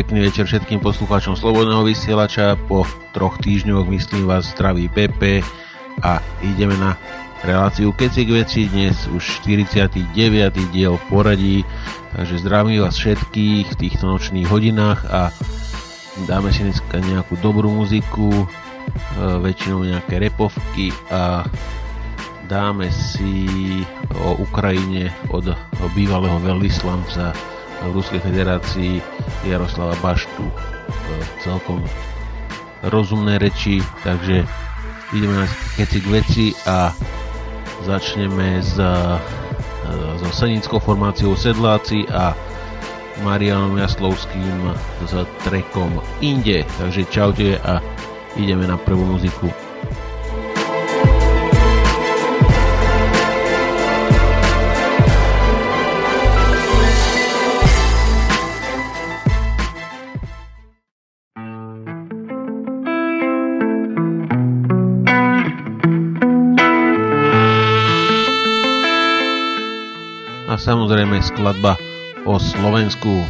Pekný večer všetkým poslucháčom Slobodného vysielača. Po troch týždňoch myslím vás zdraví Pepe a ideme na reláciu Keci k veci. Dnes už 49. diel poradí. Takže zdravím vás všetkých v týchto nočných hodinách a dáme si dneska nejakú dobrú muziku, e, väčšinou nejaké repovky a dáme si o Ukrajine od bývalého veľvyslanca v Ruskej federácii Jaroslava Baštu celkom rozumné reči, takže ideme na keci k veci a začneme s, so senickou formáciou Sedláci a Marianom Jaslovským s trekom Inde. Takže čaute a ideme na prvú muziku. Samozrejme skladba o Slovensku.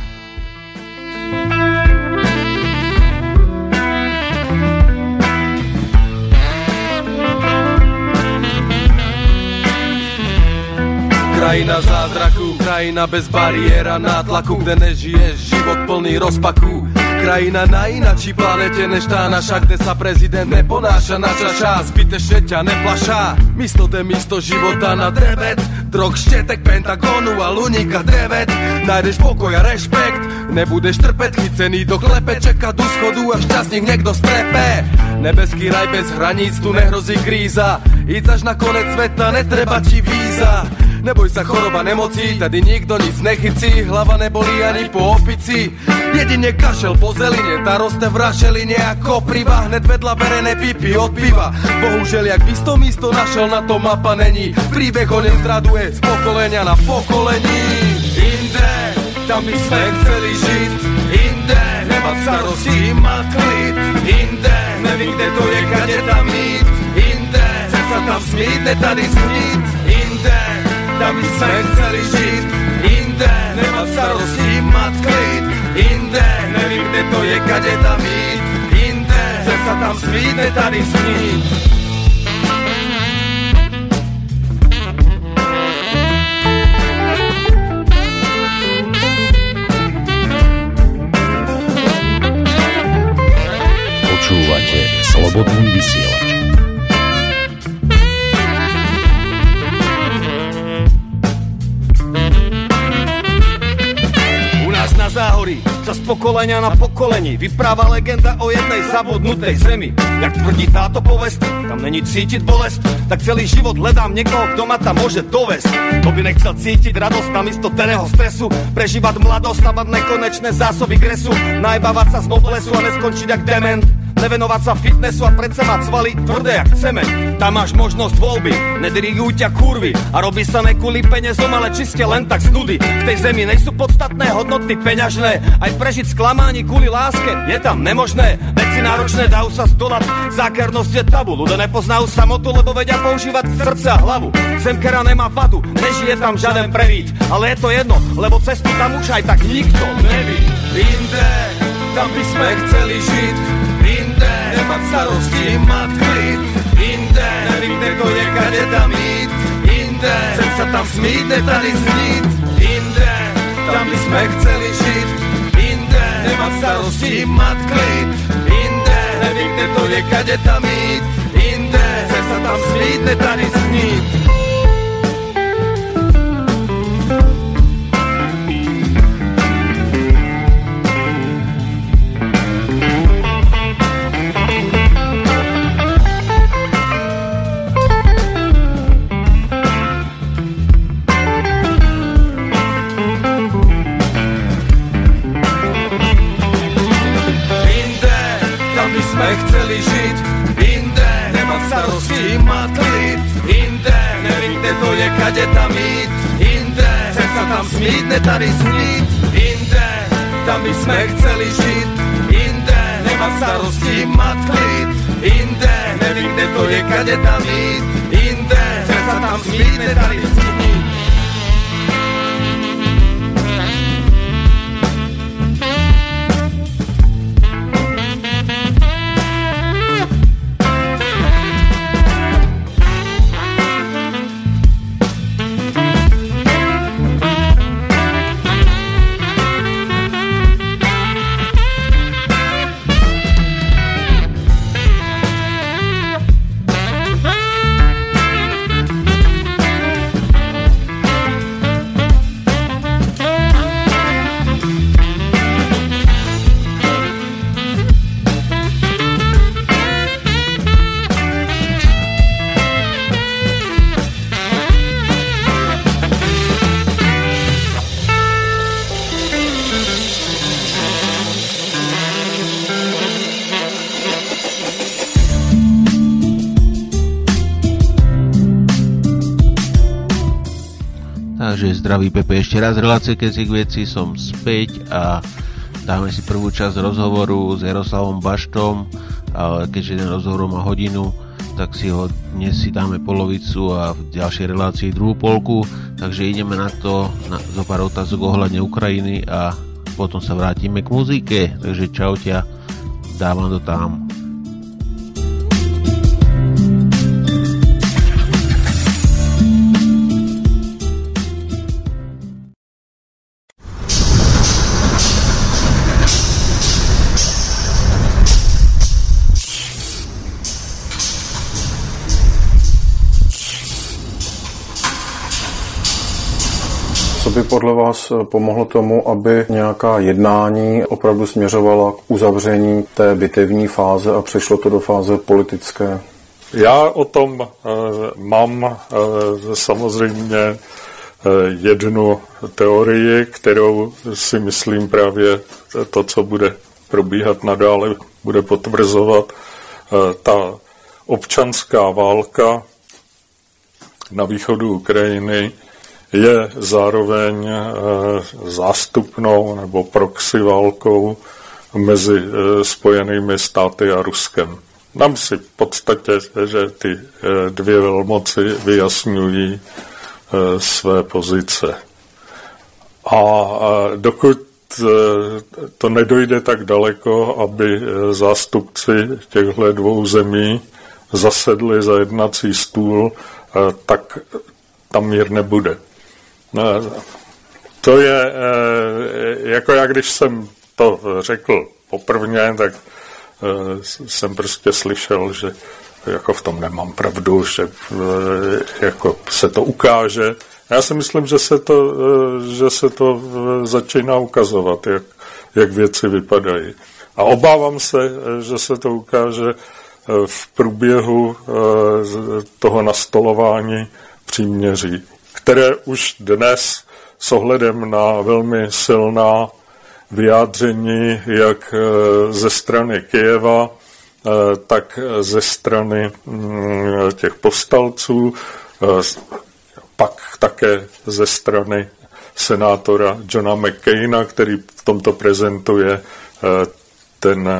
Krajina zázraku, krajina bez bariéra nátlaku, kde nežiješ život plný rozpaku Krajina na inačí planete než tá naša, kde sa prezident neponáša na čas zbytečne ťa neplašá. Místo de místo života na drevet, drog štetek pentagonu a luníka drevet. Najdeš pokoj a rešpekt, nebudeš trpet, chycený do klepe, čeka do schodu a šťastník niekto strepe. Nebeský raj bez hraníc, tu nehrozí kríza, íď až na konec sveta, netreba ti víza. Neboj sa choroba nemocí, tady nikto nic nechycí Hlava nebolí ani po opici. Jedine kašel po zeline, tá roste v rašeline ako priva Hned vedľa verené pipy od piva. Bohužel, jak by to místo našel, na to mapa není. Príbeh o ňom traduje z pokolenia na pokolení. Inde, tam by sme chceli žiť Inde, nemať starosti, mať klid. Inde, nevím, kde to je, kade tam ísť Inde, chce sa tam smít, ne tady smít. Inde, tam by sme chceli žiť Inde, nemať starosti, mať klid Inde, nevím, kde to je, kade tam ísť Inde, chce sa tam smít, ne tady smít. Počúvate Slobodný vysielač. Z pokolenia na pokolení. Vypráva legenda o jednej zabudnutej zemi. Jak tvrdí táto povest, tam není cítiť bolest, tak celý život hledám niekoho, kto ma tam môže dovesť. To by nechcel cítiť radosť namiesto teného stresu, prežívať mladosť, stavať nekonečné zásoby gresu, najbávať sa z noblesu a neskončiť jak dement nevenovať sa fitnessu a predsa mať svaly tvrdé jak cement. Tam máš možnosť voľby, nedirigujú ťa kurvy a robí sa ne kvôli peniazom, ale čiste len tak z nudy. V tej zemi nejsú podstatné hodnoty peňažné, aj prežiť sklamání kvôli láske je tam nemožné. Veci náročné dajú sa zdolať, zákernosť je tabu, ľudia nepoznajú samotu, lebo vedia používať srdce a hlavu. Zemkera nemá vadu, nežije tam žiaden prevít, ale je to jedno, lebo cestu tam už aj tak nikto neví. Inde, tam by sme chceli žiť, inde Nemať starosti, mať klid. Inde, nevím, kde to je, kade tam jít. Inde, chcem sa tam smít, ne tady znít Inde, tam by sme chceli žiť Inde, nemať starosti, mať klid. Inde, nevím, kde to je, kade tam jít. Inde, chcem sa tam smít, ne tady znít Nemať starosti, mať klid Nevím, kde to je, kade tam ísť inde Chcem sa tam smít, ne tady snít inde Tam by sme chceli žiť inde Nemať starosti, mať klid Nevím, kde to je, kade tam ísť inde Chcem sa tam smít, ne tady snít zdraví Pepe, ešte raz relácie keď si k veci som späť a dáme si prvú časť rozhovoru s Jaroslavom Baštom, ale keďže ten rozhovor má hodinu, tak si ho dnes si dáme polovicu a v ďalšej relácii druhú polku, takže ideme na to, na, zo pár otázok ohľadne Ukrajiny a potom sa vrátime k muzike, takže čaute a dávam to tam. Podle vás pomohlo tomu, aby nějaká jednání opravdu směřovala k uzavření té bitevní fáze a přešlo to do fáze politické? Já o tom e, mám e, samozřejmě jednu teorii, kterou si myslím právě to, co bude probíhat nadále, bude potvrzovat. Ta občanská válka na východu Ukrajiny je zároveň eh, zástupnou nebo proxy válkou mezi eh, Spojenými státy a Ruskem. Nám si v podstatě, že ty eh, dvě velmoci vyjasňují své pozice. A dokud to nedojde tak daleko, aby zástupci těchto dvou zemí zasedli za jednací stůl, tak tam mír nebude. No, to je, eh, jako já když jsem to řekl poprvně, tak eh, jsem prostě slyšel, že jako v tom nemám pravdu, že eh, jako se to ukáže. Já si myslím, že se to, že se to začíná ukazovat, jak, jak věci vypadají. A obávám se, že se to ukáže v průběhu toho nastolování příměří které už dnes s ohledem na velmi silná vyjádření jak eh, ze strany Kyjeva, eh, tak ze strany mm, těch povstalců, eh, pak také ze strany senátora Johna McCaina, který v tomto prezentuje ten,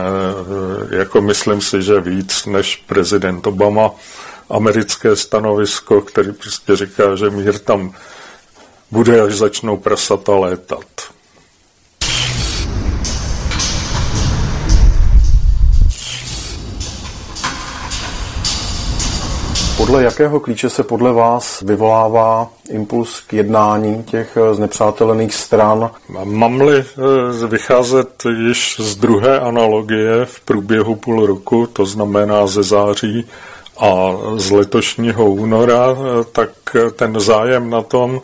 jako myslím si, že víc než prezident Obama, americké stanovisko, který prostě říká, že mír tam bude, až začnou prasata létat. Podle jakého klíče se podle vás vyvolává impuls k jednání těch znepřátelených stran? Mám-li eh, vycházet již z druhé analogie v průběhu půl roku, to znamená ze září a z letošního února, tak ten zájem na tom,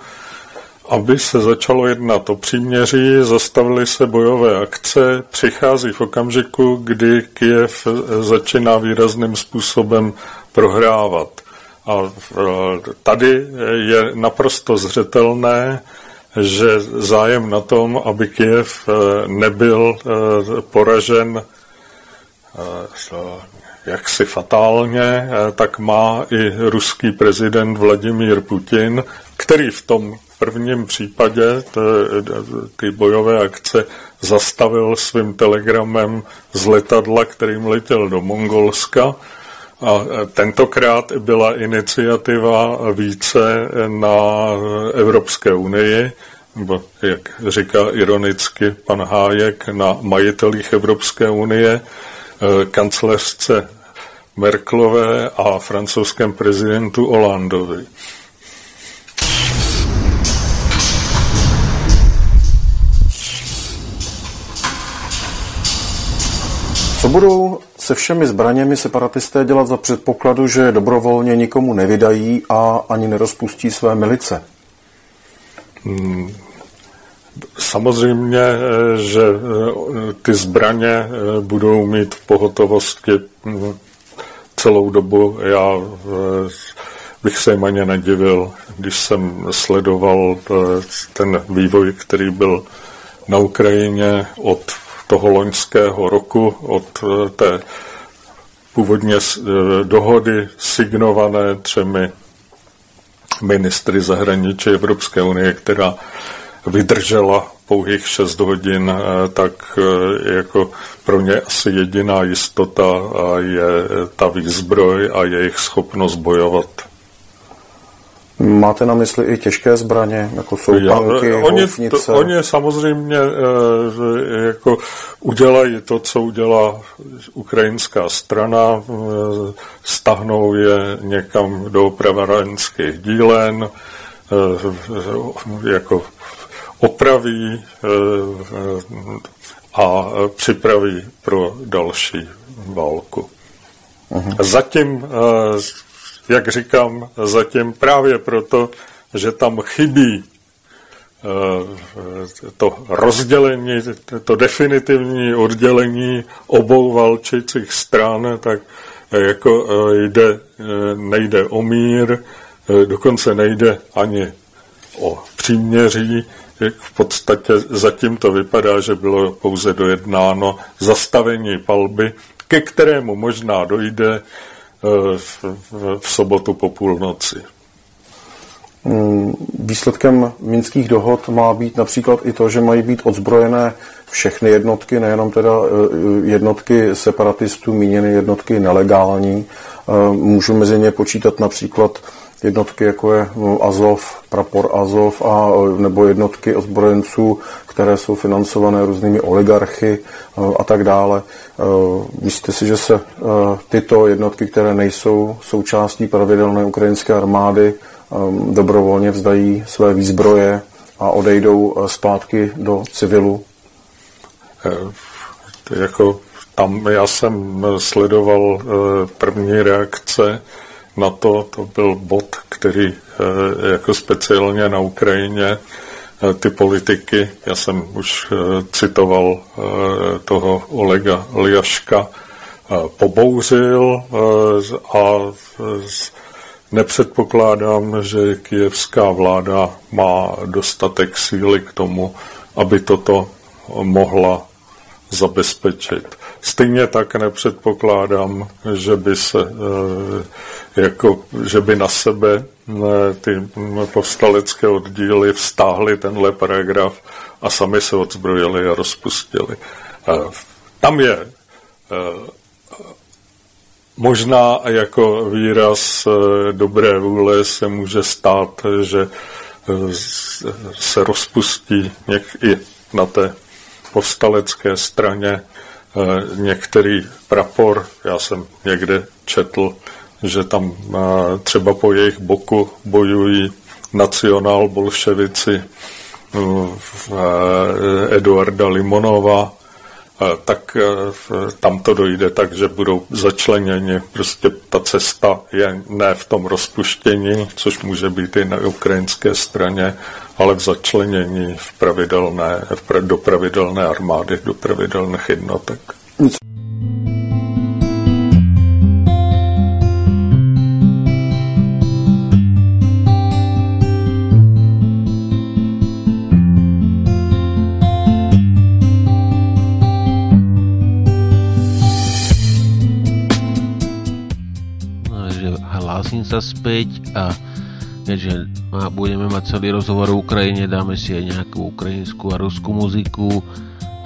aby se začalo jednat o příměří, zastavily se bojové akce, přichází v okamžiku, kdy Kiev začíná výrazným způsobem prohrávat. A tady je naprosto zřetelné, že zájem na tom, aby Kiev nebyl poražen jaksi fatálně, eh, tak má i ruský prezident Vladimír Putin, který v tom prvním případě ty bojové akce zastavil svým telegramem z letadla, kterým letěl do Mongolska. A eh, tentokrát byla iniciativa více na Evropské unii, nebo jak říká ironicky pan Hájek, na majitelích Evropské unie, eh, Merklové a francouzském prezidentu Hollandovi. Co budou se všemi zbraněmi separatisté dělat za předpokladu, že dobrovolně nikomu nevydají a ani nerozpustí své milice? Hmm. Samozřejmě, eh, že eh, ty zbraně eh, budou mít v pohotovosti hm, celou dobu. Já eh, bych se jim ani nedivil, když jsem sledoval eh, ten vývoj, který byl na Ukrajině od toho loňského roku, od eh, té původně dohody signované třemi ministry zahraničí Evropské unie, která vydržela pouhých 6 hodin, eh, tak eh, jako pro ně asi jediná jistota je ta výzbroj a jejich schopnost bojovat. Máte na mysli i těžké zbraně, jako jsou Já, tanky, oni, to, oni samozřejmě e, jako udělají to, co udělá ukrajinská strana, e, stahnou je někam do pravarenských dílen, e, jako opraví a připraví pro další válku. Uh-huh. Zatím jak říkám, zatím právě proto, že tam chybí eh, to rozdělení, to definitivní oddělení obou valčících stran, tak eh, jako eh, jde, nejde o mír, dokonce nejde ani o příměří. V podstatě zatím to vypadá, že bylo pouze dojednáno zastavení palby, ke kterému možná dojde v sobotu po půlnoci. Mm, výsledkem minských dohod má být například i to, že mají být odzbrojené všechny jednotky, nejenom teda e, jednotky separatistů, míněny jednotky nelegální. Můžu mezi ně počítat například jednotky, jako je no, Azov, prapor Azov, a, nebo jednotky ozbrojenců, které jsou financované různými oligarchy a tak dále. Myslíte si, že se tyto jednotky, které nejsou součástí pravidelné ukrajinské armády, dobrovolně vzdají své výzbroje a odejdou zpátky do civilu? E, jako tam já jsem sledoval e, první reakce na to, to byl bod, který eh, jako speciálně na Ukrajině eh, ty politiky, já jsem už eh, citoval toho Olega Liaška, pobouřil a nepředpokládám, že kijevská vláda má dostatek síly k tomu, aby toto mohla zabezpečit. Stejně tak nepředpokládám, že by se jako, že by na sebe ty povstalecké oddíly vztáhly tenhle paragraf a sami se odzbrojili a rozpustili. Tam je možná jako výraz dobré vůle se může stát, že se rozpustí něk i na té povstalecké straně některý prapor. Já jsem někde četl, že tam eh, třeba po jejich boku bojují nacionál bolševici eh, eh, Eduarda Limonova, tak tam to dojde tak, že budou začleněni. Prostě ta cesta je ne v tom rozpuštění, což může být i na ukrajinské straně, ale v začlenění v pravidelné, do pravidelné armády, do pravidelných jednotek. sa späť a keďže budeme mať celý rozhovor o Ukrajine, dáme si aj nejakú ukrajinskú a ruskú muziku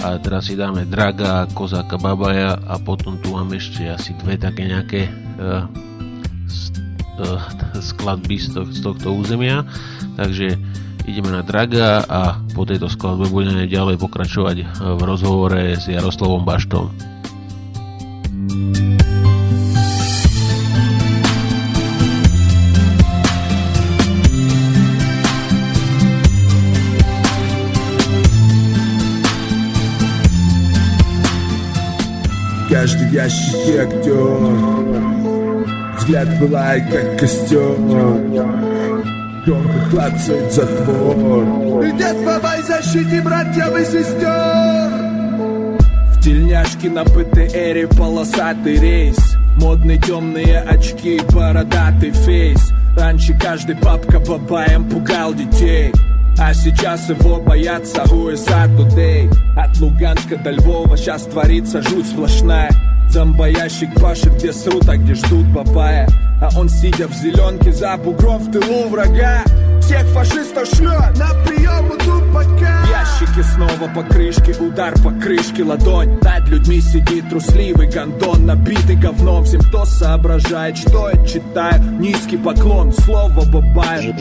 a teraz si dáme Draga, Kozáka Babaja a potom tu máme ešte asi dve také nejaké uh, uh, skladby z, to, z tohto územia takže ideme na Draga a po tejto skladbe budeme ďalej pokračovať v rozhovore s Jaroslavom Baštom. Ящике актер. Взгляд пылает, как костер. Гордо клацает затвор. И дед бабай защити братьев и сестер. В тельняшке на ПТРе полосатый рейс. Модные темные очки, бородатый фейс. Раньше каждый папка бабаем пугал детей. А сейчас его боятся USA Today От Луганска до Львова сейчас творится жуть сплошная Зомбоящик пашет, где срут, а где ждут бабая А он, сидя в зеленке за бугром в тылу врага. Всех фашистов шлет на прием идут Ящики снова по крышке, удар по крышке, ладонь Над людьми сидит трусливый гондон, набитый говном. Всем, кто соображает, что я читаю Низкий поклон, слово бабая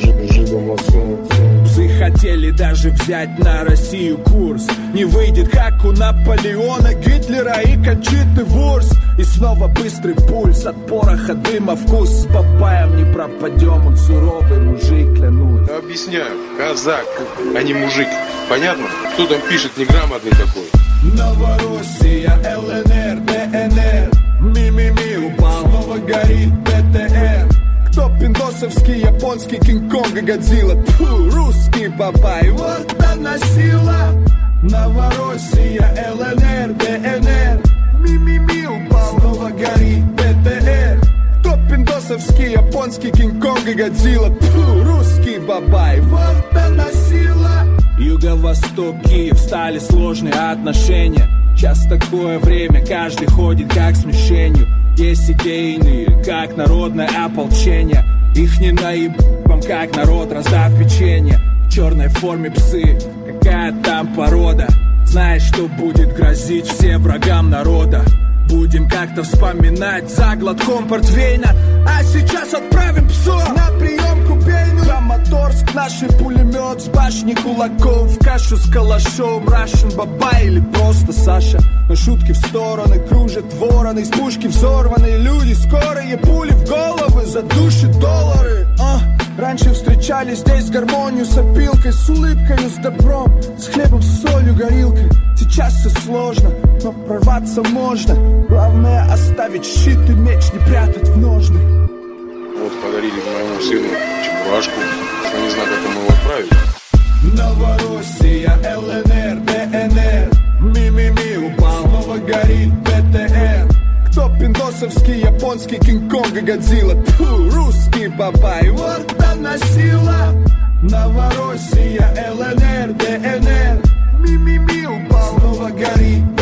Псы хотели даже взять на Россию курс. Не выйдет, как у Наполеона, Гитлера и Кончиты Вурс И снова быстрый пульс от пороха дыма Вкус. С бабаем не пропадем, он суровый мужик, клянусь. Объясняю, казак, а не мужик. Понятно? Кто там пишет неграмотный такой? Новороссия, ЛНР, ДНР. Ми-ми-ми упал, снова горит БТР Кто пиндосовский, японский, Кинг-Конг и Годзилла? Тьфу, русский бабай, вот она сила. Новороссия, ЛНР, ДНР. Ми-ми-ми упал, снова горит БТР Кто пиндосовский, японский, Кинг-Конг и Годзилла? Тьфу, русский бабай, вот она сила Юго-Восток, Киев стали сложные отношения. Сейчас такое время, каждый ходит как с Есть идейные, как народное ополчение. Их не наебам, как народ, раздав печенье. В черной форме псы, какая там порода? Знаешь, что будет грозить всем врагам народа? Будем как-то вспоминать за глотком портвейна. А сейчас отправим псов на прием Кубейну Краматорск, наш пулемет с башни кулаков В кашу с калашом, Рашен Баба или просто Саша. Но шутки в стороны, кружат вороны Из пушки взорванные люди, скорые пули в головы Задушат доллары, а? Раньше встречали здесь гармонию с опилкой С улыбкой, с добром, с хлебом, с солью, горилкой. Сейчас все сложно, но прорваться можно. Главное оставить щит и меч, не прятать в ножны Вот подарили моему сыну чебурашку. Я не знаю, как ему его отправить. Новороссия, ЛНР, ДНР. Ми-ми-ми упал, снова горит БТР Кто пиндосовский, японский, Кинг-Конг и Годзилла? Тьфу, русский бабай, вот она сила. Новороссия, ЛНР, ДНР. Ми-ми-ми упал, снова горит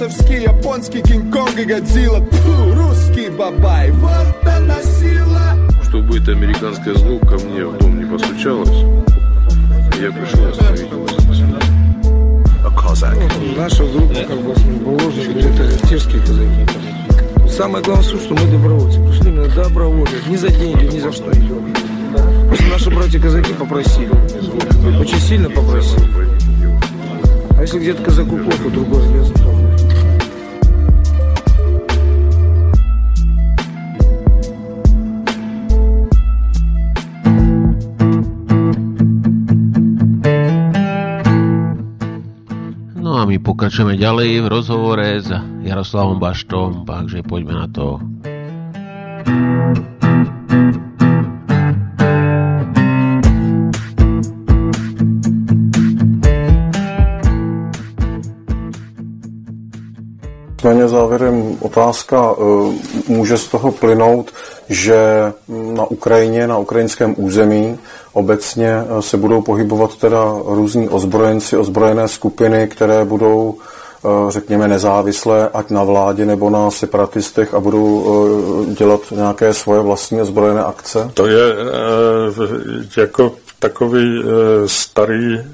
пиндосовский, японский, Кинг-Конг и Годзилла русский бабай, вот она сила Чтобы это американское зло ко мне в дом не постучалось, я пришел остановить его. Наша группа как бы положена, это тирские казаки. Самое главное суть, что мы добровольцы. Пришли именно добровольцы. Ни за деньги, ни за что идем. Просто наши братья-казаки попросили. Очень сильно попросили. А если где-то казаку плохо, другой железный my pokračujeme ďalej v rozhovore s Jaroslavom Baštom, takže poďme na to. Nicméně závěrem otázka, e, může z toho plynout, že na Ukrajině, na ukrajinském území obecně eh, se budou pohybovat teda různí ozbrojenci, ozbrojené skupiny, které budou eh, řekněme nezávislé, ať na vládě nebo na separatistech a budou dělat nějaké svoje vlastní ozbrojené akce? To je eh, jako takový eh, starý eh,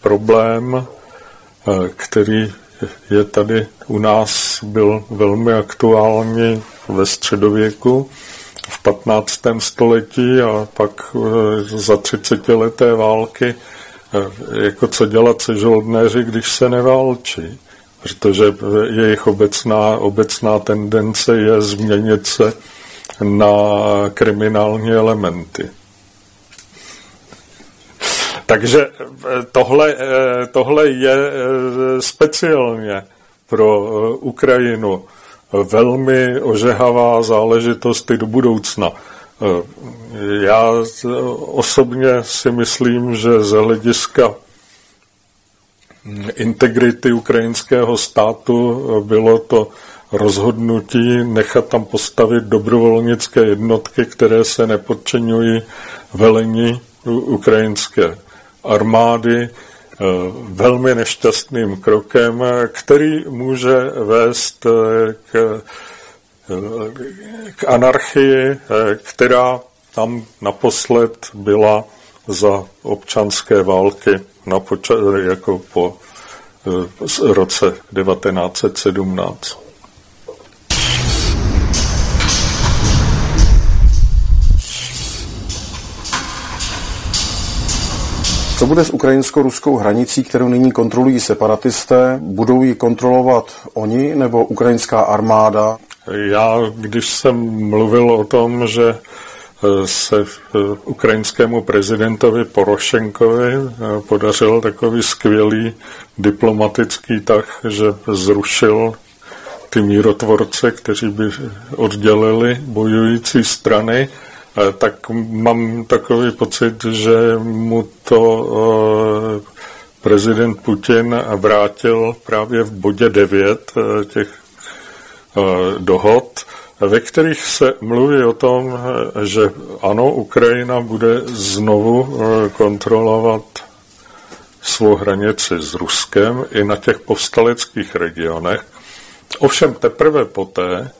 problém, eh, který je tady u nás byl velmi aktuální ve středověku v 15. století a pak eh, za 30 leté války, eh, jako co dělat se žoldnéři, když se neválčí. Protože jejich obecná, obecná tendence je změnit se na kriminální elementy. Takže eh, tohle, eh, tohle je eh, speciálně pro eh, Ukrajinu velmi ožehavá záležitost i do budoucna. Eh, Já osobně si myslím, že z hlediska integrity ukrajinského státu eh, bylo to rozhodnutí nechat tam postavit dobrovolnické jednotky, které se nepodčeňují velení ukrajinské armády, velmi nešťastným krokem, který může vést k, k anarchii, která tam naposled byla za občanské války na jako po roce 1917. Co bude s ukrajinsko-ruskou hranicí, kterou nyní kontrolují separatisté? Budou ji kontrolovat oni nebo ukrajinská armáda? Já, když jsem mluvil o tom, že eh, se eh, ukrajinskému prezidentovi Porošenkovi eh, podařil takový skvělý diplomatický tah, že zrušil ty mírotvorce, kteří by oddělili bojující strany, tak mám takový pocit, že mu to eh, prezident Putin vrátil právě v bodě 9 eh, těch eh, dohod, ve kterých se mluví o tom, že ano, Ukrajina bude znovu kontrolovat svou hranici s Ruskem i na těch povstaleckých regionech. Ovšem teprve poté,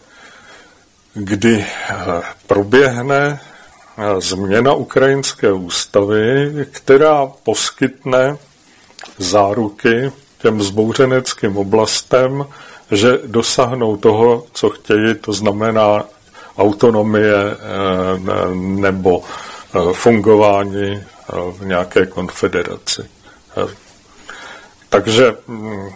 kdy eh, proběhne eh, změna ukrajinské ústavy, která poskytne záruky těm zbouřeneckým oblastem, že dosáhnou toho, co chtějí, to znamená autonomie eh, nebo fungování v nějaké konfederaci. Takže mm,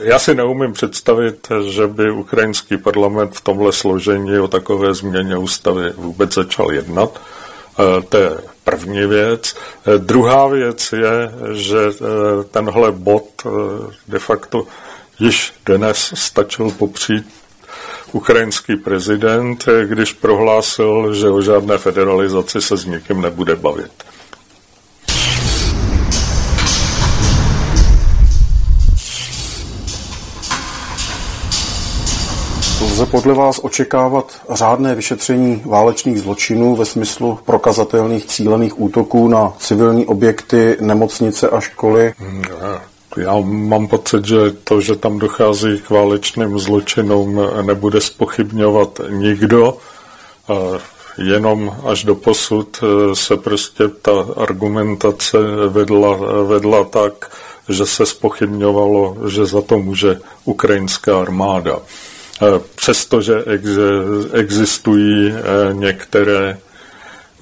já si neumím představit, že by ukrajinský parlament v tomhle složení o takové změně ústavy vůbec začal jednat. E, to je první věc. E, druhá věc je, že e, tenhle bod de facto již dnes stačil popřít ukrajinský prezident, když prohlásil, že o žádné federalizaci se s nikým nebude bavit. Lze podle vás očekávat řádné vyšetření válečných zločinů ve smyslu prokazatelných cílených útoků na civilní objekty, nemocnice a školy? Já mám pocit, že to, že tam dochází k válečným zločinům, nebude spochybňovat nikdo. Jenom až do posud e, se prostě ta argumentace vedla, vedla tak, že se spochybňovalo, že za to může ukrajinská armáda. Eh, přestože existují eh, některé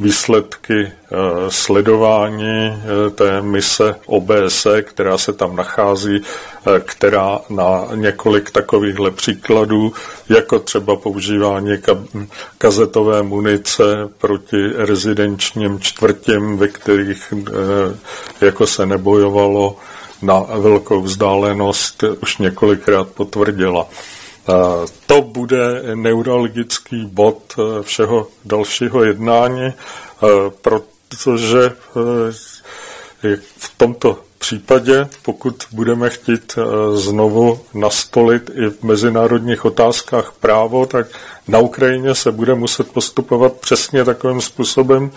výsledky eh, sledování té mise OBSE, která se tam nachází, která na několik takovýchhle příkladů, jako třeba používání kazetové munice proti rezidenčním čtvrtím, ve kterých jako se nebojovalo na velkou vzdálenost, už několikrát potvrdila. To bude neurologický bod eh, všeho dalšího jednání, eh, protože eh, v tomto případě, pokud budeme chtít znovu nastolit i v mezinárodních otázkách právo, tak na Ukrajině se bude muset postupovat přesně takovým způsobem,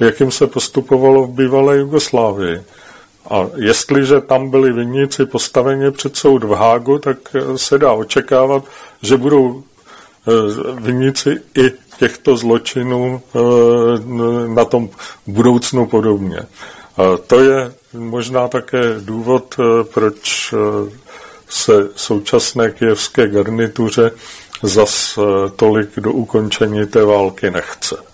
jakým se postupovalo v bývalé Jugoslávii. A jestliže tam byli vinníci postaveni před soud v Hágu, tak eh, se dá očekávat, že budou eh, vinníci i těchto zločinů eh, na tom budoucnu podobně. A to je možná také důvod, proč se současné kijevské garnituře zas tolik do ukončení té války nechce.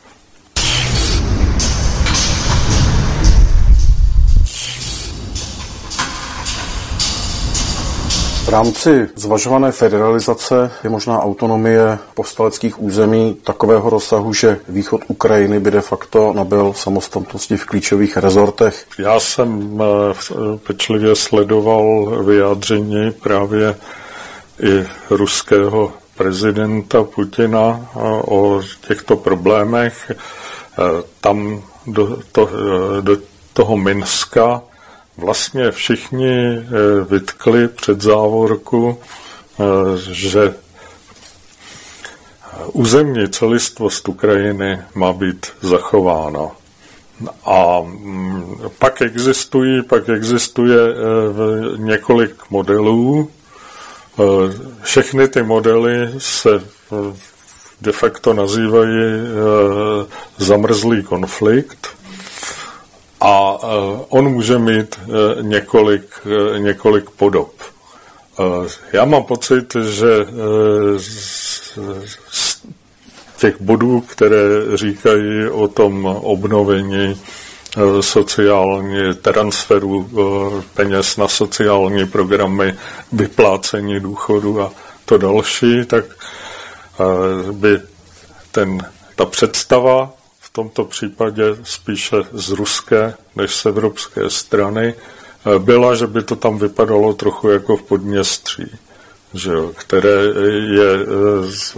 V rámci zvažované federalizace je možná autonomie povstaleckých území takového rozsahu, že východ Ukrajiny by de facto nabil samostatnosti v klíčových rezortech. Já jsem eh, pečlivě sledoval vyjádření právě i ruského prezidenta Putina eh, o těchto problémech. Eh, tam do, to, do toho Minska vlastně všichni eh, vytkli před závorku, eh, že územní celistvost Ukrajiny má být zachována. A mm, pak existují, pak existuje několik modelů. Všechny ty modely se de facto nazývají zamrzlý konflikt a on může mít několik, několik podob. Já mám pocit, že z těch bodů, které říkají o tom obnovení sociální transferu peněz na sociální programy, vyplácení důchodu a to další, tak by ten, ta představa v tomto případě spíše z ruské než z evropské strany byla, že by to tam vypadalo trochu jako v Podměstří, že jo, které je z,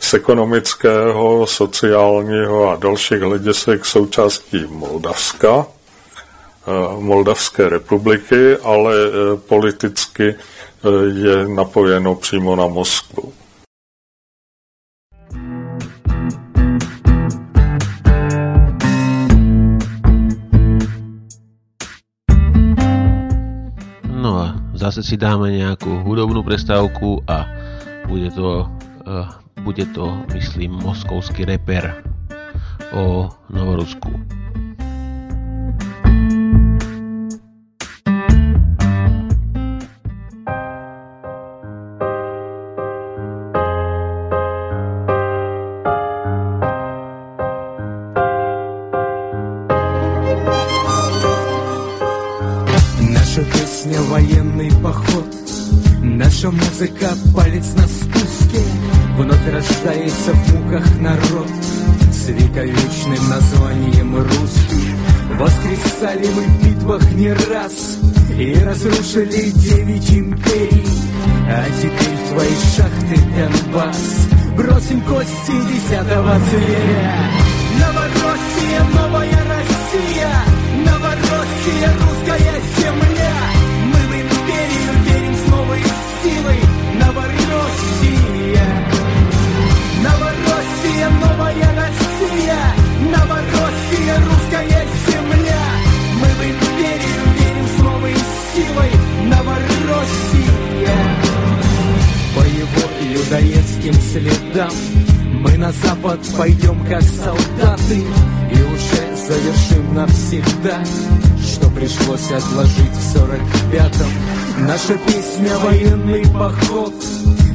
z ekonomického, sociálního a dalších hledisek součástí Moldavska, Moldavské republiky, ale politicky je napojeno přímo na Moskvu. Zase si dáme nejakú hudobnú prestávku a bude to, uh, bude to myslím, moskovský reper o Novorusku. Музыка палец на спуске Вновь рождается в муках народ. С вековечным названием русский Воскресали мы в битвах не раз И разрушили девять империй. А теперь в твои шахты Донбасс. Бросим кости десятого зверя Новороссия, новая Россия. Новороссия, русская земля людоедским следам. Мы на запад пойдем как солдаты И уже завершим навсегда. Что пришлось отложить в сорок пятом. Наша песня военный поход.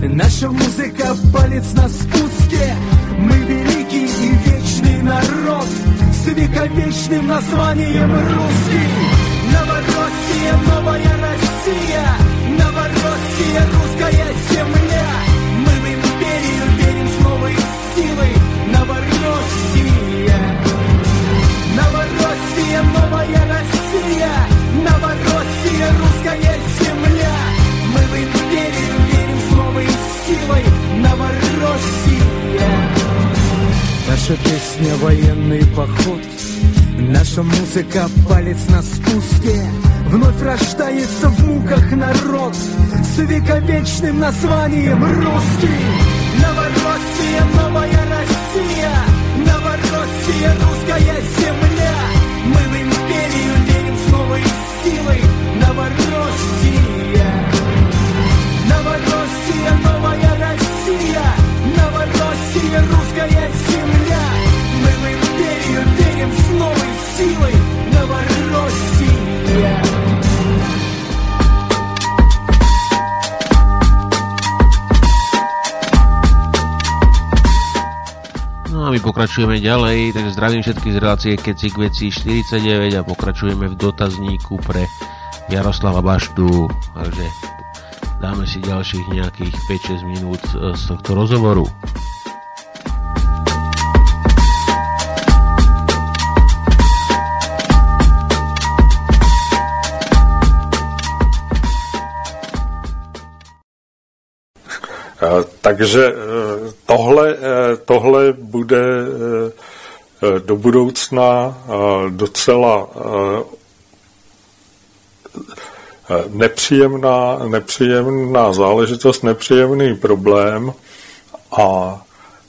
Наша музыка палец на спуске. Мы великий и вечный народ С вековечным названием русский Новороссия, новая Россия. Новороссия, русская земля силой Новороссия. Новороссия, новая Россия. Новороссия, русская земля. Мы в империю верим с новой силой Новороссия. Наша песня военный поход. Наша музыка палец на спуске. Вновь рождается в муках народ С вековечным названием русский Новороссия, новая Россия Новороссия, русская земля pokračujeme ďalej, takže zdravím všetky z relácie Keci k veci 49 a pokračujeme v dotazníku pre Jaroslava Baštu, takže dáme si ďalších nejakých 5-6 minút z tohto rozhovoru. Takže tohle, tohle bude do budoucna docela nepříjemná, nepříjemná záležitost, nepříjemný problém a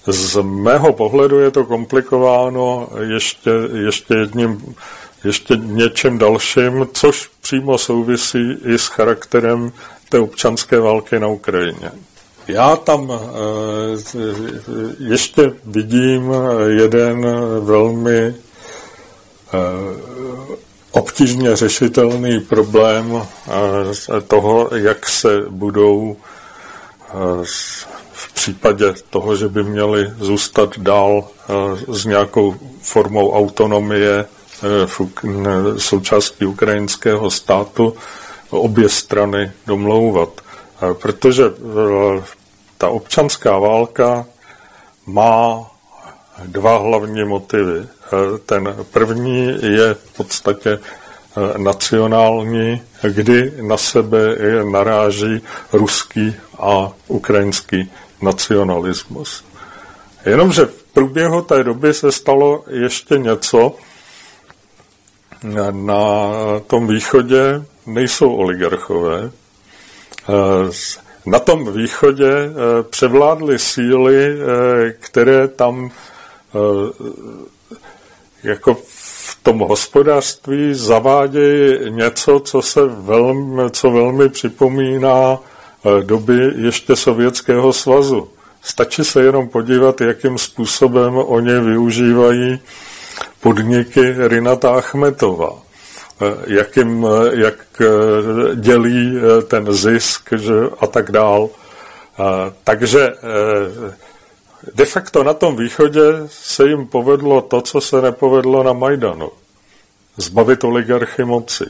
z mého pohledu je to komplikováno ještě, ještě jedním ještě něčem dalším, což přímo souvisí i s charakterem té občanské války na Ukrajině. Já tam ještě vidím jeden velmi obtížně řešitelný problém toho, jak se budou v případě toho, že by měli zůstat dál s nějakou formou autonomie součástí ukrajinského státu obě strany domlouvat. Protože ta občanská válka má dva hlavní motivy. Ten první je v podstatě nacionální, kdy na sebe naráží ruský a ukrajinský nacionalismus. Jenomže v průběhu té doby se stalo ještě něco. Na tom východě nejsou oligarchové. Na tom východě převládly síly, které tam jako v tom hospodářství zavádějí něco, co se velmi, co velmi připomíná eh, doby ještě Sovětského svazu. Stačí se jenom podívat, jakým způsobem oni využívají podniky Rinata Achmetova. Eh, jakým, eh, jak dělí ten zisk že, a tak dál. Takže de facto na tom východě se jim povedlo to, co se nepovedlo na Majdanu. Zbavit oligarchy moci.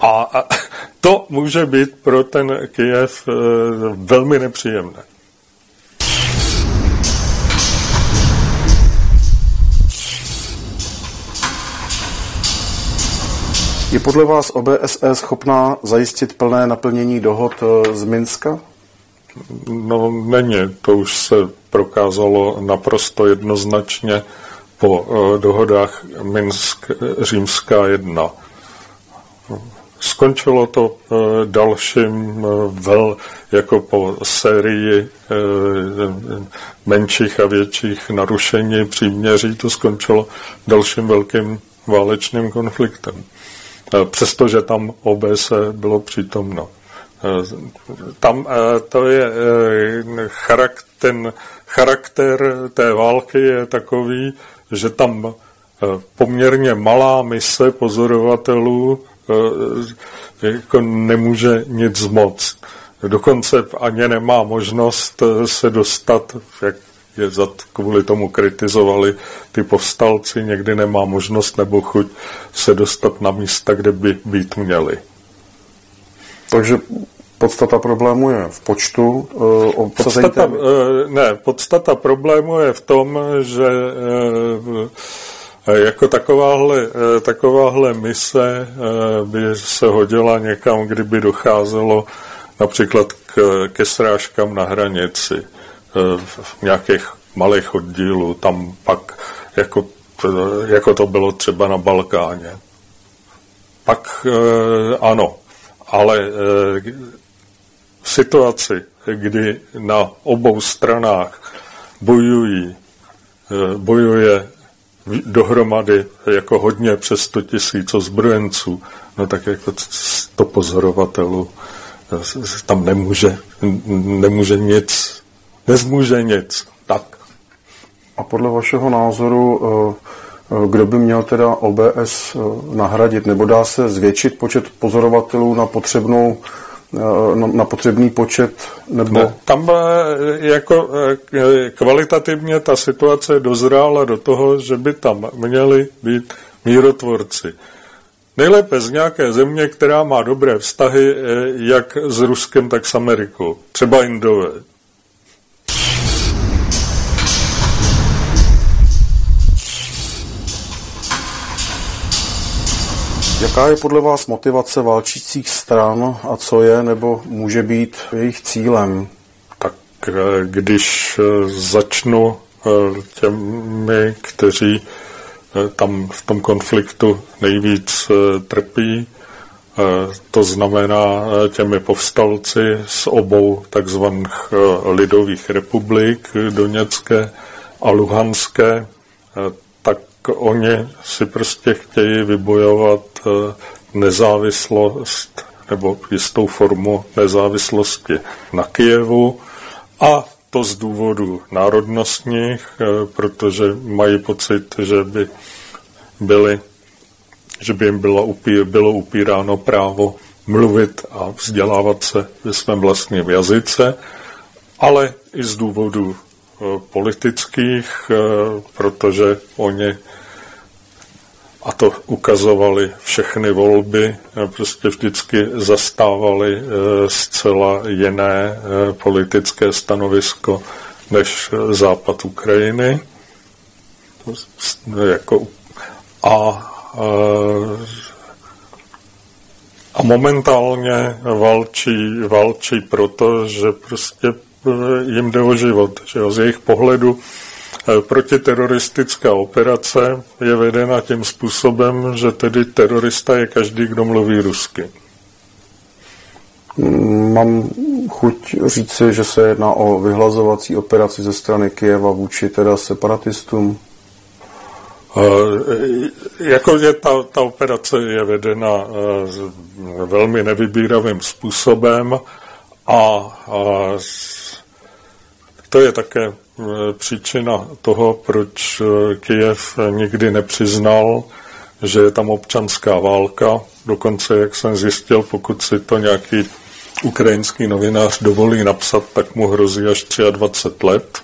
A to může být pro ten eh, velmi nepříjemné. Je podle vás OBSE schopná zajistit plné naplnění dohod eh, z Minska? No není, to už se prokázalo naprosto jednoznačně po uh, dohodách Minsk Římská 1. Skončilo to uh, dalším vel, jako po sérii menších a větších narušení příměří, to skončilo dalším velkým válečným konfliktem. Přestože tam OBS bylo přítomno. Tam eh, to je eh, charakter, ten charakter té války je takový, že tam eh, poměrně malá mise pozorovatelů jako nemůže nic zmoct. Dokonce ani nemá možnost se dostat, jak je za, kvůli tomu kritizovali ty povstalci, někdy nemá možnost nebo chuť se dostat na místa, kde by být měli. Takže podstata problému je v počtu uh, podstata, uh, Ne, podstata problému je v tom, že uh, jako takováhle, takováhle mise by se hodila někam, kdyby docházelo například k, ke srážkám na hranici v nějakých malých oddílů, tam pak jako, jako to bylo třeba na Balkáně. Pak ano, ale v situaci, kdy na obou stranách bojují, eh, bojuje dohromady jako hodně přes 100 tisíc ozbrojenců, no tak jako to pozorovatelů eh, tam nemůže, nemůže nic, nezmůže nic. Tak. A podle vašeho názoru, eh, kdo by měl teda OBS nahradit, nebo dá se zvětšit počet pozorovatelů na potřebnou na, na potřebný počet? Nebo... Ne, tam eh, jako eh, kvalitativně ta situace dozrála do toho, že by tam měli být mírotvorci. Nejlépe z nějaké země, která má dobré vztahy eh, jak s Ruskem, tak s Amerikou. Třeba Indové. Jaká je podle vás motivace válčících stran a co je nebo může být jejich cílem? Tak eh, když eh, začnu eh, těmi, kteří tam v tom konfliktu nejvíc trpí, to znamená těmi povstalci z obou takzvaných lidových republik, Doněcké a Luhanské, tak oni si prostě chtějí vybojovat nezávislost nebo jistou formu nezávislosti na Kijevu. A to z důvodu národnostních, protože mají pocit, že by byli že by jim bylo, upí, bylo upíráno právo mluvit a vzdělávat se ve svém vlastním jazyce, ale i z důvodů eh, politických, eh, protože oni a to ukazovali všechny volby, prostě vždycky zastávali zcela jiné politické stanovisko než západ Ukrajiny. Jako, a a momentálně valčí, valčí proto, že prostě jim jde o život. Že z jejich pohledu protiteroristická operace je vedena tím způsobem, že tedy terorista je každý, kdo mluví rusky. Mám chuť říci, že se jedná o vyhlazovací operaci ze strany Kijeva vůči teda separatistům? Eh, jako je ta, ta operace je vedena eh, velmi nevybíravým způsobem a, a to je také eh, příčina toho, proč Kijev nikdy nepřiznal, že je tam občanská válka. Dokonce, jak jsem zjistil, pokud si to nějaký ukrajinský novinář dovolí napsat, tak mu hrozí až 23 let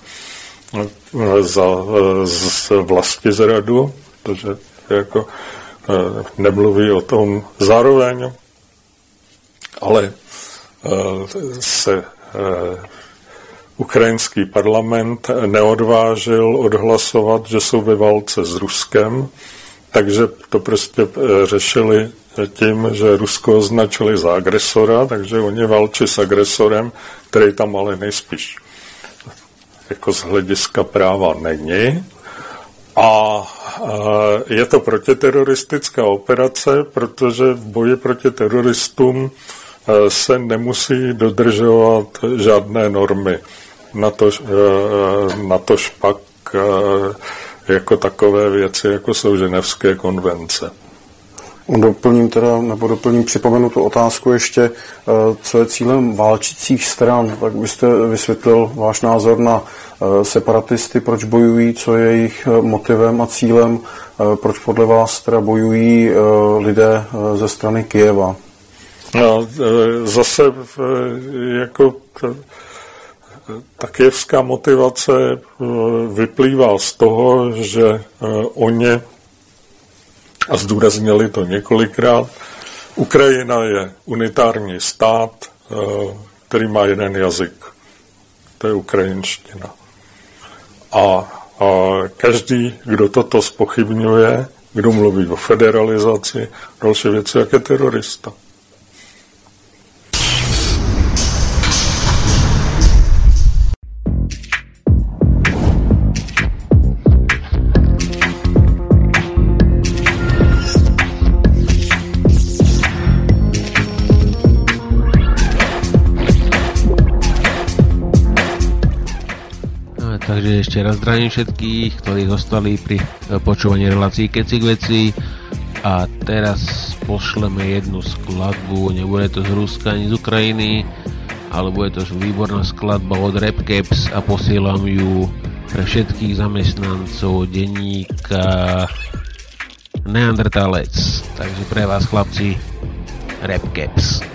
za, z vlasti zradu, protože jako eh, nemluví o tom zároveň, ale eh, se eh, ukrajinský parlament neodvážil odhlasovat, že jsou ve válce s Ruskem, takže to prostě řešili tím, že Rusko označili za agresora, takže oni válčí s agresorem, který tam ale nejspíš jako z hlediska práva není. A je to protiteroristická operace, protože v boji proti teroristům e, se nemusí dodržovat žádné normy. Na to, e, na to špak e, jako takové věci, jako jsou ženevské konvence. Doplním teda, nebo doplním, připomenu tu otázku ještě, eh, co je cílem válčících stran. Tak byste vysvětlil váš názor na eh, separatisty, proč bojují, co je jejich eh, motivem a cílem, proč podle vás teda bojují lidé ze strany Kijeva. No, zase jako ta kijevská motivace vyplývá z toho, že oni a zdůraznili to několikrát. Ukrajina je unitární stát, eh, který má jeden jazyk. To je ukrajinština. A, a každý, kdo toto spochybňuje, kdo mluví o federalizaci, další věci, jak je terorista. Ešte raz zdravím všetkých, ktorí zostali pri eh, počúvaní relácií Kecik veci a teraz pošleme jednu skladbu, nebude to z Ruska ani z Ukrajiny, ale bude to výborná skladba od Rapcaps a posielam ju pre všetkých zamestnancov denníka Neandertalec. Takže pre vás chlapci Rapcaps.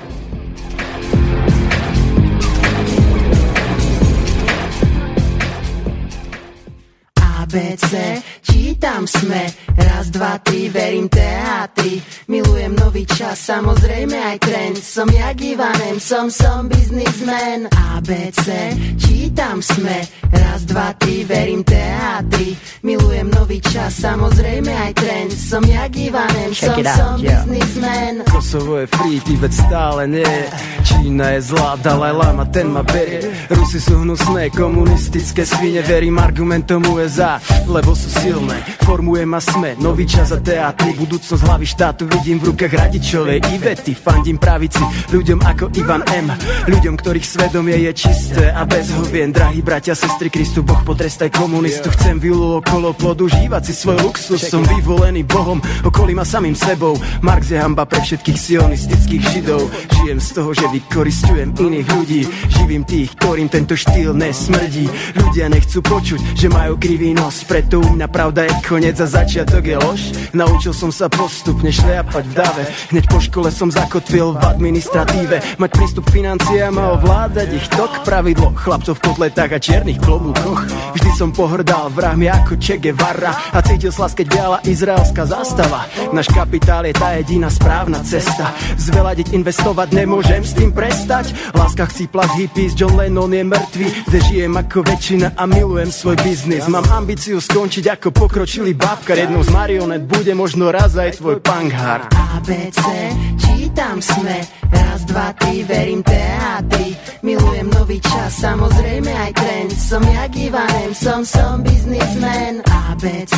ABC, čítam sme, raz, dva, tri, verím teatri, milujem nový čas, samozrejme aj trend, som jak Ivanem, som, som biznismen. ABC, čítam sme, raz, dva, tri, verím teatri, milujem nový čas, samozrejme aj trend. Som jak Ivanem, som, som yeah. biznismen. Kosovo je free, Tibet stále nie. Čína je zlá, Dalaj Lama, ten ma berie Rusy sú hnusné, komunistické svine Verím argumentom USA, lebo sú silné. Formuje ma sme, nový čas a teatry Budúcnosť hlavy štátu vidím v rukách radičovej Ivety Fandím pravici, ľuďom ako Ivan M. Ľuďom, ktorých svedomie je čisté a bez hovien Drahí bratia, sestry, Kristu, Boh potrestaj komunistu. Chcem vilu okolo plodu, žívať si svoj luxus. Som vyvolený Bohom, okolí ma samým sebou. Marx je hamba pre všetkých sionistických židov. Žijem z toho, že vykoristujem iných ľudí. Živím tých, ktorým tento štýl nesmrdí. Ľudia nechcú počuť, že majú krivý nos. Preto u mňa pravda je koniec a začiatok je lož. Naučil som sa postupne šliapať v dave. Hneď po škole som zakotvil v administratíve Mať prístup k financiám a ovládať ich tok. Pravidlo chlapcov v kotletách a čiernych klobúkoch Vždy som pohrdal vrahmi ako Che Guevara. A cítil slas, keď viala izraelská zastava Náš kapitál je tá jediná správna cesta. Zveladiť, investovať, nemôžem s tým prestať Láska chcípla z hippies, John Lennon je mŕtvý Kde žijem ako väčšina a milujem svoj biznis. Mám ambíciu skončiť ako pokročilý babka Jednou z marionet bude možno raz aj tvoj punkhard ABC, čítam sme Raz, dva, tri, verím teatri Milujem nový čas, samozrejme aj trend. Som jak Ivanem, som, som biznismen. ABC,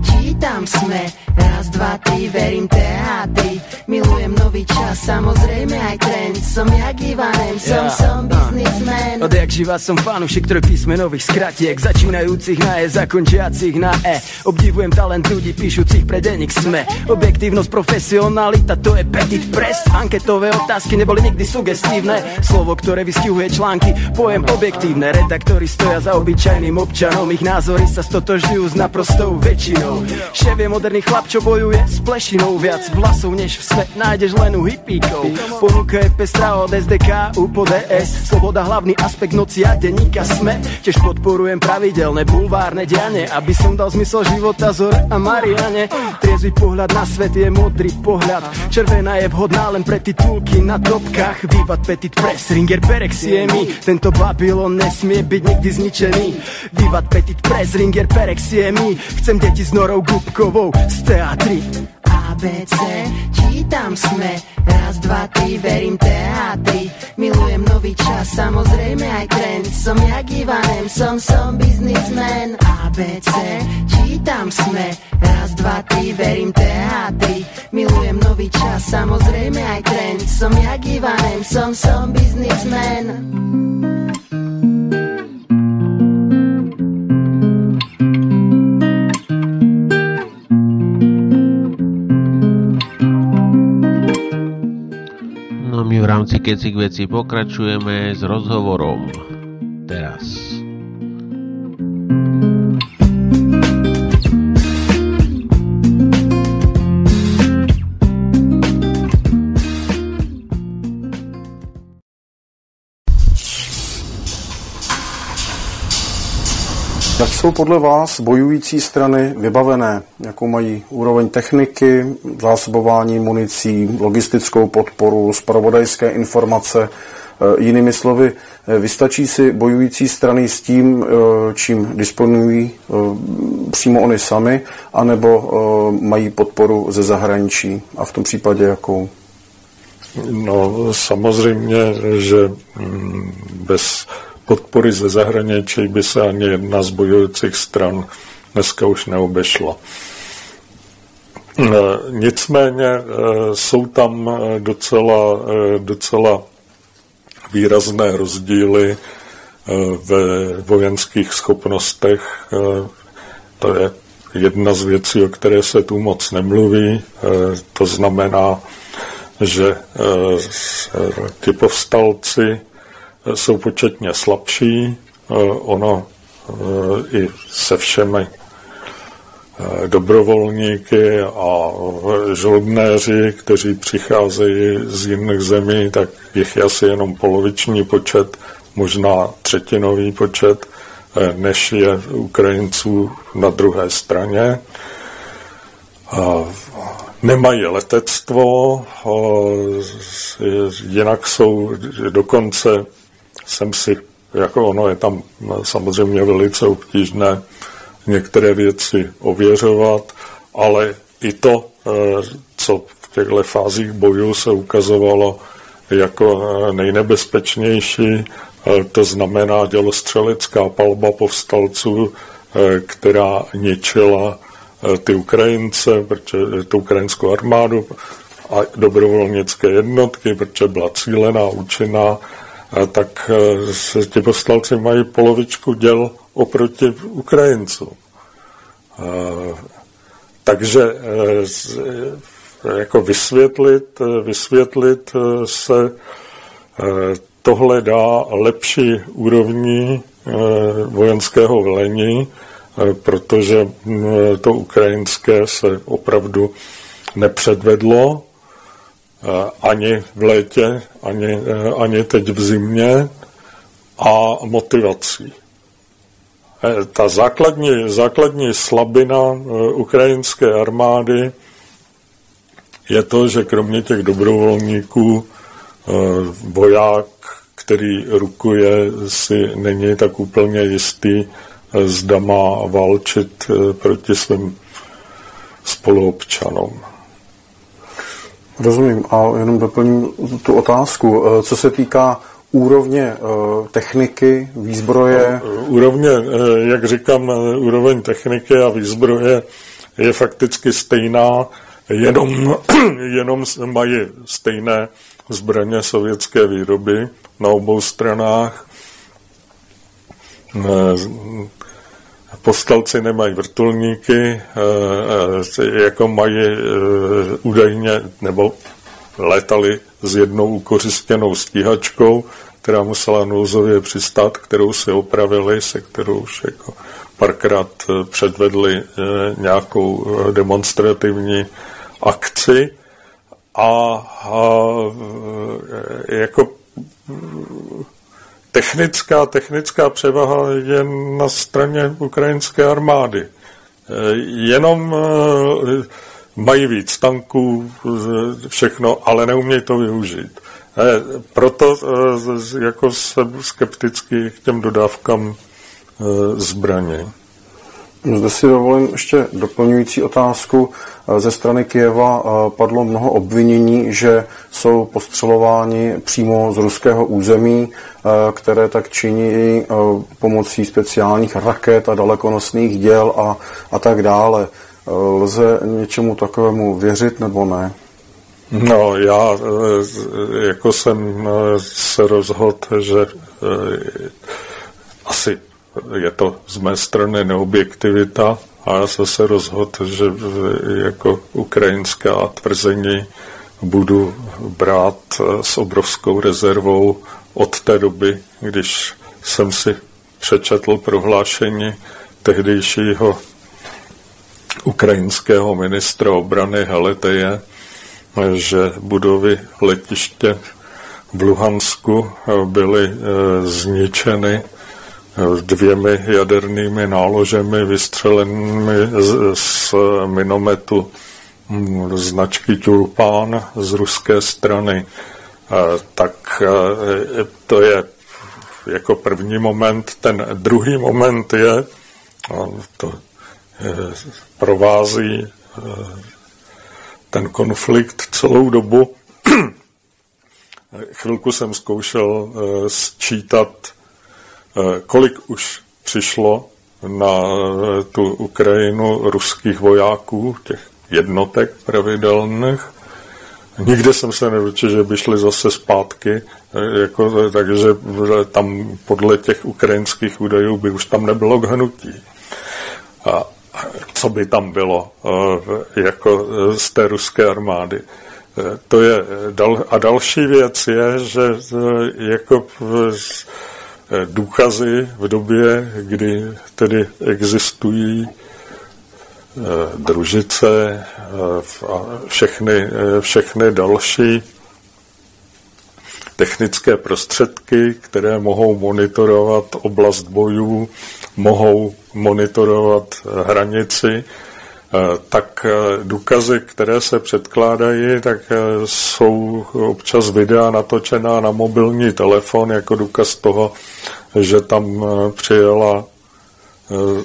čítam sme. Raz, dva, tri, verím teatri Milujem nový čas, samozrejme aj trend. Som jak Ivanem, som, ja, som biznismen. Odjak živa som fanúšik trojpísmenových skratiek Začínajúcich na E, zakončiacich na E. Obdivujem talent ľudí píšucich pre denník SME. Objektívnosť, profesionalita, to je petit press Anketové otázky neboli nikdy sugestívne Slovo, ktoré vystihuje články, pojem objektívne Redaktori stoja za obyčajným občanom. Ich názory sa stotožňujú s naprostou väčšinou je moderný chlap, čo bojuje s plešinou. Viac vlasov než v sme nájdeš len u hippíkov Ponuka je pestrá od SDK, u po DS Sloboda hlavný aspekt noci a denníka sme. Tiež podporujem pravidelné bulvárne diane Aby som dal zmysel života Zore a Mariane. Triezvy pohľad na svet je modrý pohľad. Červená je vhodná len pre titulky na topkách Vývad Petit Press, Ringer Perexie mi Tento Babylon nesmie byť nikdy zničený. Vývad Petit Press, Ringer Perexie mi Chcem deti s Norou Gubkovou z teatry ABC, čítam sme Raz, dva, tri, verím teatri Milujem nový čas, samozrejme aj trend. Som jak Ivanem, som, som biznismen. ABC, čítam sme. Raz, dva, tri, verím teatri Milujem nový čas, samozrejme aj trend. Som jak Ivanem, som, som biznismen rámci Kecik veci pokračujeme s rozhovorom. Teraz. Jsou podle vás bojující strany vybavené? Jakou mají úroveň techniky, zásobování municí, logistickou podporu, spravodajské informace? E, jinými slovy, e, vystačí si bojující strany s tím, e, čím disponují přímo oni sami, anebo mají podporu ze zahraničí a v tom případě jakou? No samozřejmě, že mm, bez podpory ze zahraničí by se ani jedna z bojujících stran dneska už neobešla. E, nicméně e, jsou tam e, docela, docela výrazné rozdíly ve vojenských schopnostech. To je jedna z věcí, o které se tu moc nemluví. To znamená, že ti povstalci jsou početně slabší. Eh, ono eh, i se všemi eh, dobrovolníky a žoldnéři, kteří přicházejí z jiných zemí, tak jich je asi jenom poloviční počet, možná třetinový počet, než je Ukrajinců na druhé straně. Nemají letectvo, jinak jsou dokonce jsem si, jako ono je tam samozřejmě velice obtížné některé věci ověřovat, ale i to, co v těchto fázích bojů se ukazovalo jako nejnebezpečnější, to znamená dělostřelecká palba povstalců, která ničila ty Ukrajince, protože tu ukrajinskou armádu a dobrovolnické jednotky, protože byla cílená, účinná, tak se ti povstalci mají polovičku děl oproti Ukrajincům. Takže jako vysvětlit, vysvětlit se tohle dá lepší úrovní vojenského velení, protože to ukrajinské se opravdu nepředvedlo ani v létě, ani, ani teď v zimě a motivací. E, ta základní, základní slabina ukrajinské armády je to, že kromě těch dobrovolníků voják, který rukuje, si není tak úplně jistý, zda má válčit proti svým spoluobčanům. Rozumím a jenom doplním tu otázku. Co se týká úrovně techniky, výzbroje? Úrovně, jak říkám, úroveň techniky a výzbroje je fakticky stejná, jenom, jenom mají stejné zbraně sovětské výroby na obou stranách. Povstalci nemají vrtulníky, jako mají údajně, nebo letali s jednou ukořistěnou stíhačkou, která musela nouzově přistát, kterou si opravili, se kterou už jako párkrát předvedli nějakou demonstrativní akci. A, a jako technická, technická převaha je na straně ukrajinské armády. Jenom mají víc tanků, všechno, ale neumějí to využít. Proto jako jsem skeptický k těm dodávkám zbraně. Zde si dovolím ještě doplňující otázku. Ze strany Kijeva padlo mnoho obvinění, že jsou postřelováni přímo z ruského území, které tak činí pomocí speciálních raket a dalekonosných děl a, a tak dále. Lze něčemu takovému věřit nebo ne? No, já jako jsem se rozhodl, že asi je to z mé strany neobjektivita a já jsem se rozhodl, že jako ukrajinská tvrzení budu brát s obrovskou rezervou od té doby, když jsem si přečetl prohlášení tehdejšího ukrajinského ministra obrany Haleteje, že budovy letiště v Luhansku byly zničeny dvěmi jadernými náložemi vystřelenými z, z minometu hm, značky Tulpán z ruské strany. Tak to je jako první moment. Ten druhý moment je, to provází ten konflikt celou dobu. Chvilku jsem zkoušel sčítat kolik už přišlo na eh, tu Ukrajinu ruských vojáků, těch jednotek pravidelných. Nikde jsem se nedočil, že by šli zase zpátky, eh, jako, takže tam podle těch ukrajinských údajů by už tam nebylo k hnutí. A co by tam bylo jako z té ruské armády. To je, a další věc je, že jako Eh, důkazy v době, kdy tedy existují eh, družice eh, a všechny, všechny další technické prostředky, které mohou monitorovat oblast bojů, mohou monitorovat hranici, tak důkazy, které se předkládají, tak jsou občas videa natočená na mobilní telefon jako důkaz toho, že tam přijela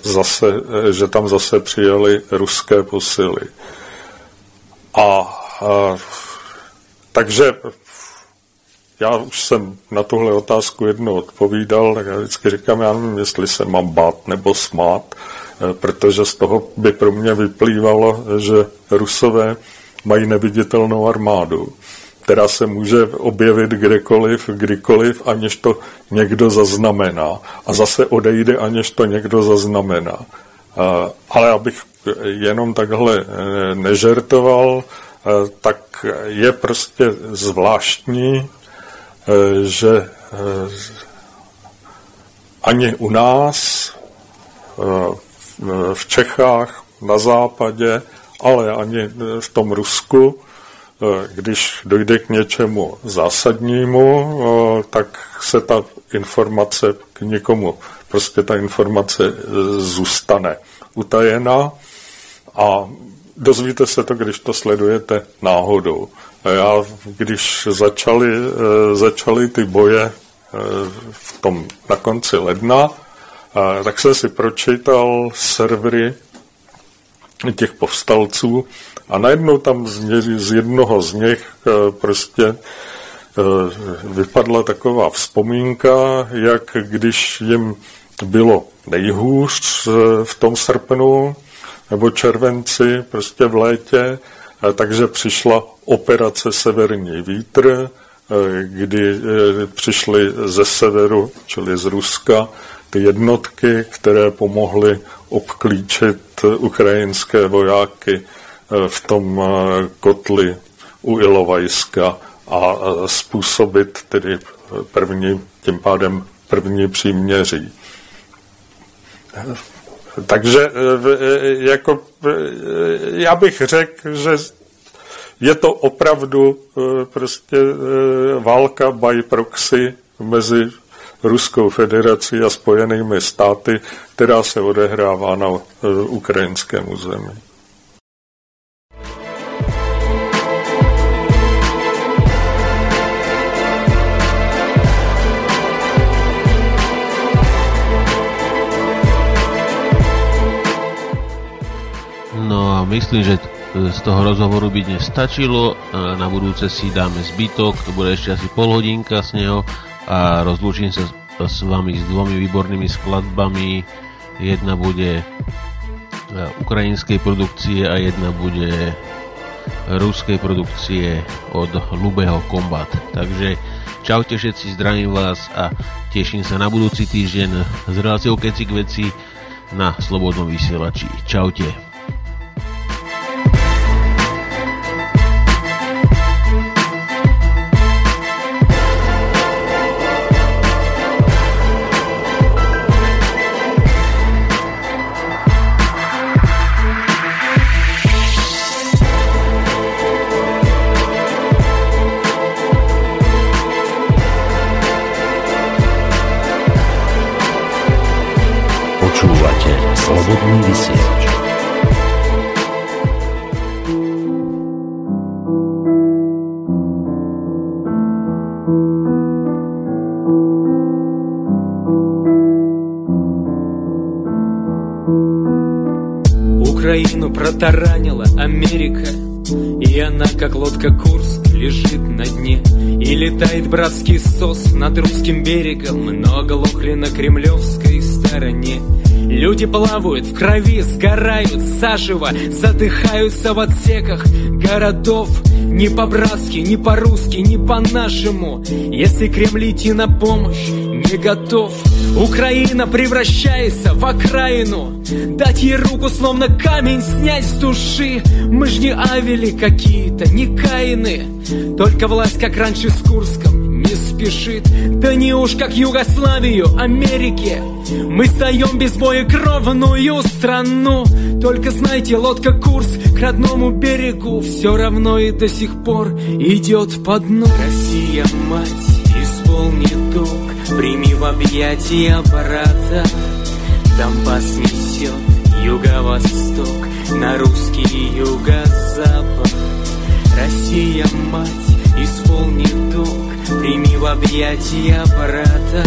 zase, že tam zase přijeli ruské posily. A, a takže já už jsem na tuhle otázku jednou odpovídal, tak já vždycky říkám, já nevím, jestli se mám bát nebo smát, eh, protože z toho by pro mě vyplývalo, že Rusové mají neviditelnou armádu, která se může objevit kdekoliv, kdykoliv, aniž to někdo zaznamená. A zase odejde, aniž to někdo zaznamená. Ale abych jenom takhle eh, nežertoval, tak je prostě zvláštní, Eh, že ani u nás, v Čechách, na západě, ale ani v tom Rusku, když dojde k něčemu zásadnímu, tak se ta informace k někomu, prostě ta informace zůstane utajená a dozvíte se to, když to sledujete náhodou. Já, když začaly, eh, začaly ty boje eh, v tom na konci ledna, tak jsem si pročítal servery těch povstalců a najednou tam z, z jednoho z nich eh, prostě vypadla taková vzpomínka, jak když jim bylo nejhůř v tom srpnu nebo červenci, prostě v létě, takže přišla operace Severní vítr, eh, kdy eh, přišly ze severu, čili z Ruska, ty jednotky, které pomohly obklíčit ukrajinské vojáky eh, v tom kotli u Ilovajska a způsobit tedy první, tím pádem první příměří. Takže jako, já bych řekl, že je to opravdu eh, prostě eh, válka by proxy mezi Ruskou federací a Spojenými státy, která se odehrává na eh, ukrajinském území. No a myslím, že z toho rozhovoru by dnes stačilo. Na budúce si dáme zbytok, to bude ešte asi pol hodinka z neho a rozlúčim sa s vami s dvomi výbornými skladbami. Jedna bude e, ukrajinskej produkcie a jedna bude ruskej produkcie od Lubeho Combat. Takže čaute všetci, zdravím vás a teším sa na budúci týždeň s reláciou Keci k veci na Slobodnom vysielači. Čaute. Протаранила Америка И она, как лодка Курск, лежит на дне И летает братский сос над русским берегом Но оглохли на кремлевской стороне Люди плавают в крови, сгорают заживо, задыхаются в отсеках городов. Не по-братски, не по-русски, не по-нашему. Если Кремль идти на помощь не готов, Украина превращается в окраину. Дать ей руку, словно камень снять с души. Мы ж не авели какие-то, не каины. Только власть, как раньше с Курском, не спешит Да не уж как Югославию, Америке Мы сдаем без боя кровную страну Только знайте, лодка курс к родному берегу Все равно и до сих пор идет по дну Россия, мать, исполни долг Прими в объятия брата Донбасс несет юго-восток На русский юго-запад Россия, мать, исполни долг Прими в объятия брата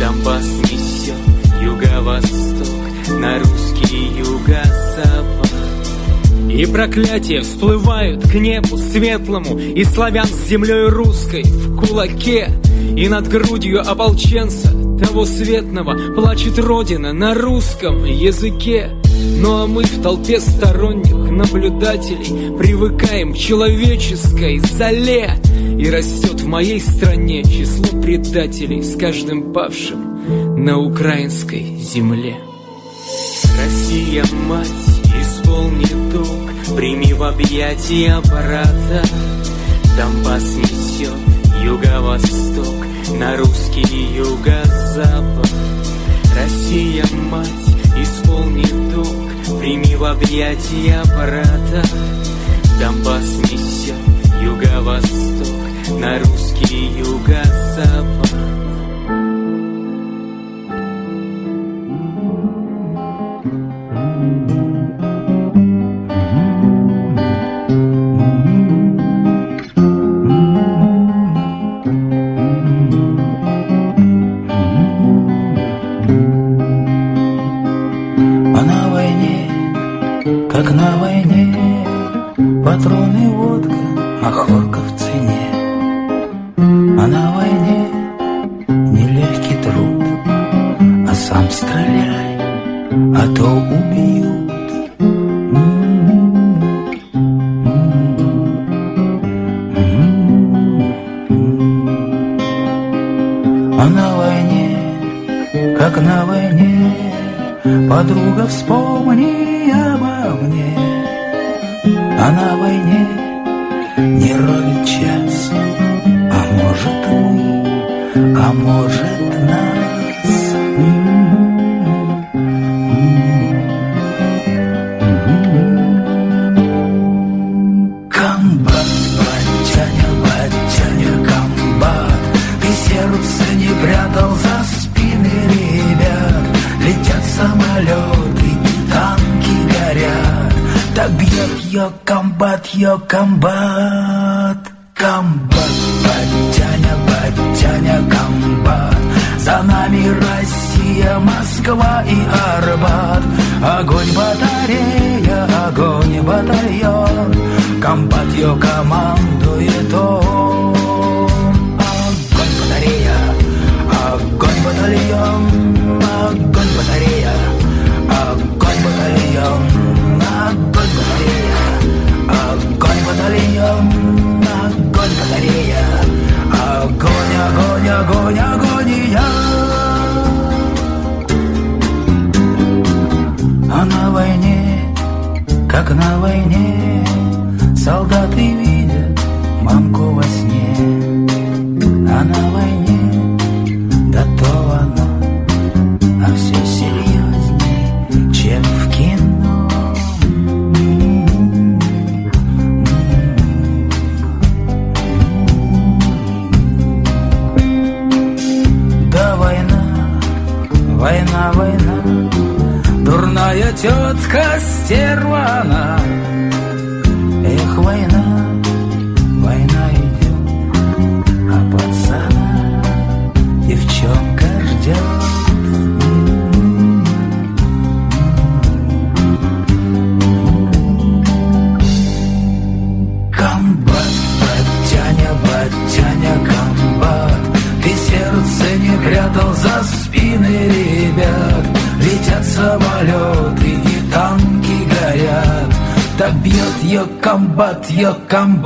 Донбасс несет юго-восток, на русский юго-запад. И проклятия всплывают к небу светлому, И славян с землей русской в кулаке, И над грудью ополченца того светного Плачет Родина на русском языке. Ну а мы в толпе сторонних наблюдателей Привыкаем к человеческой зале И растет в моей стране число предателей С каждым павшим на украинской земле Россия, мать, исполни долг Прими в объятия брата Донбасс несет юго-восток На русский юго-запад. Россия, мать, исполни долг Прими в объятия брата. Донбасс несет юго-восток На русский юго-запад Огонь батарея, огонь батальон Огонь батарея, огонь батальон Огонь батарея, огонь батальон Огонь батарея, огонь, огонь, огонь, агония А на войне, как на войне Солдаты видят Rakam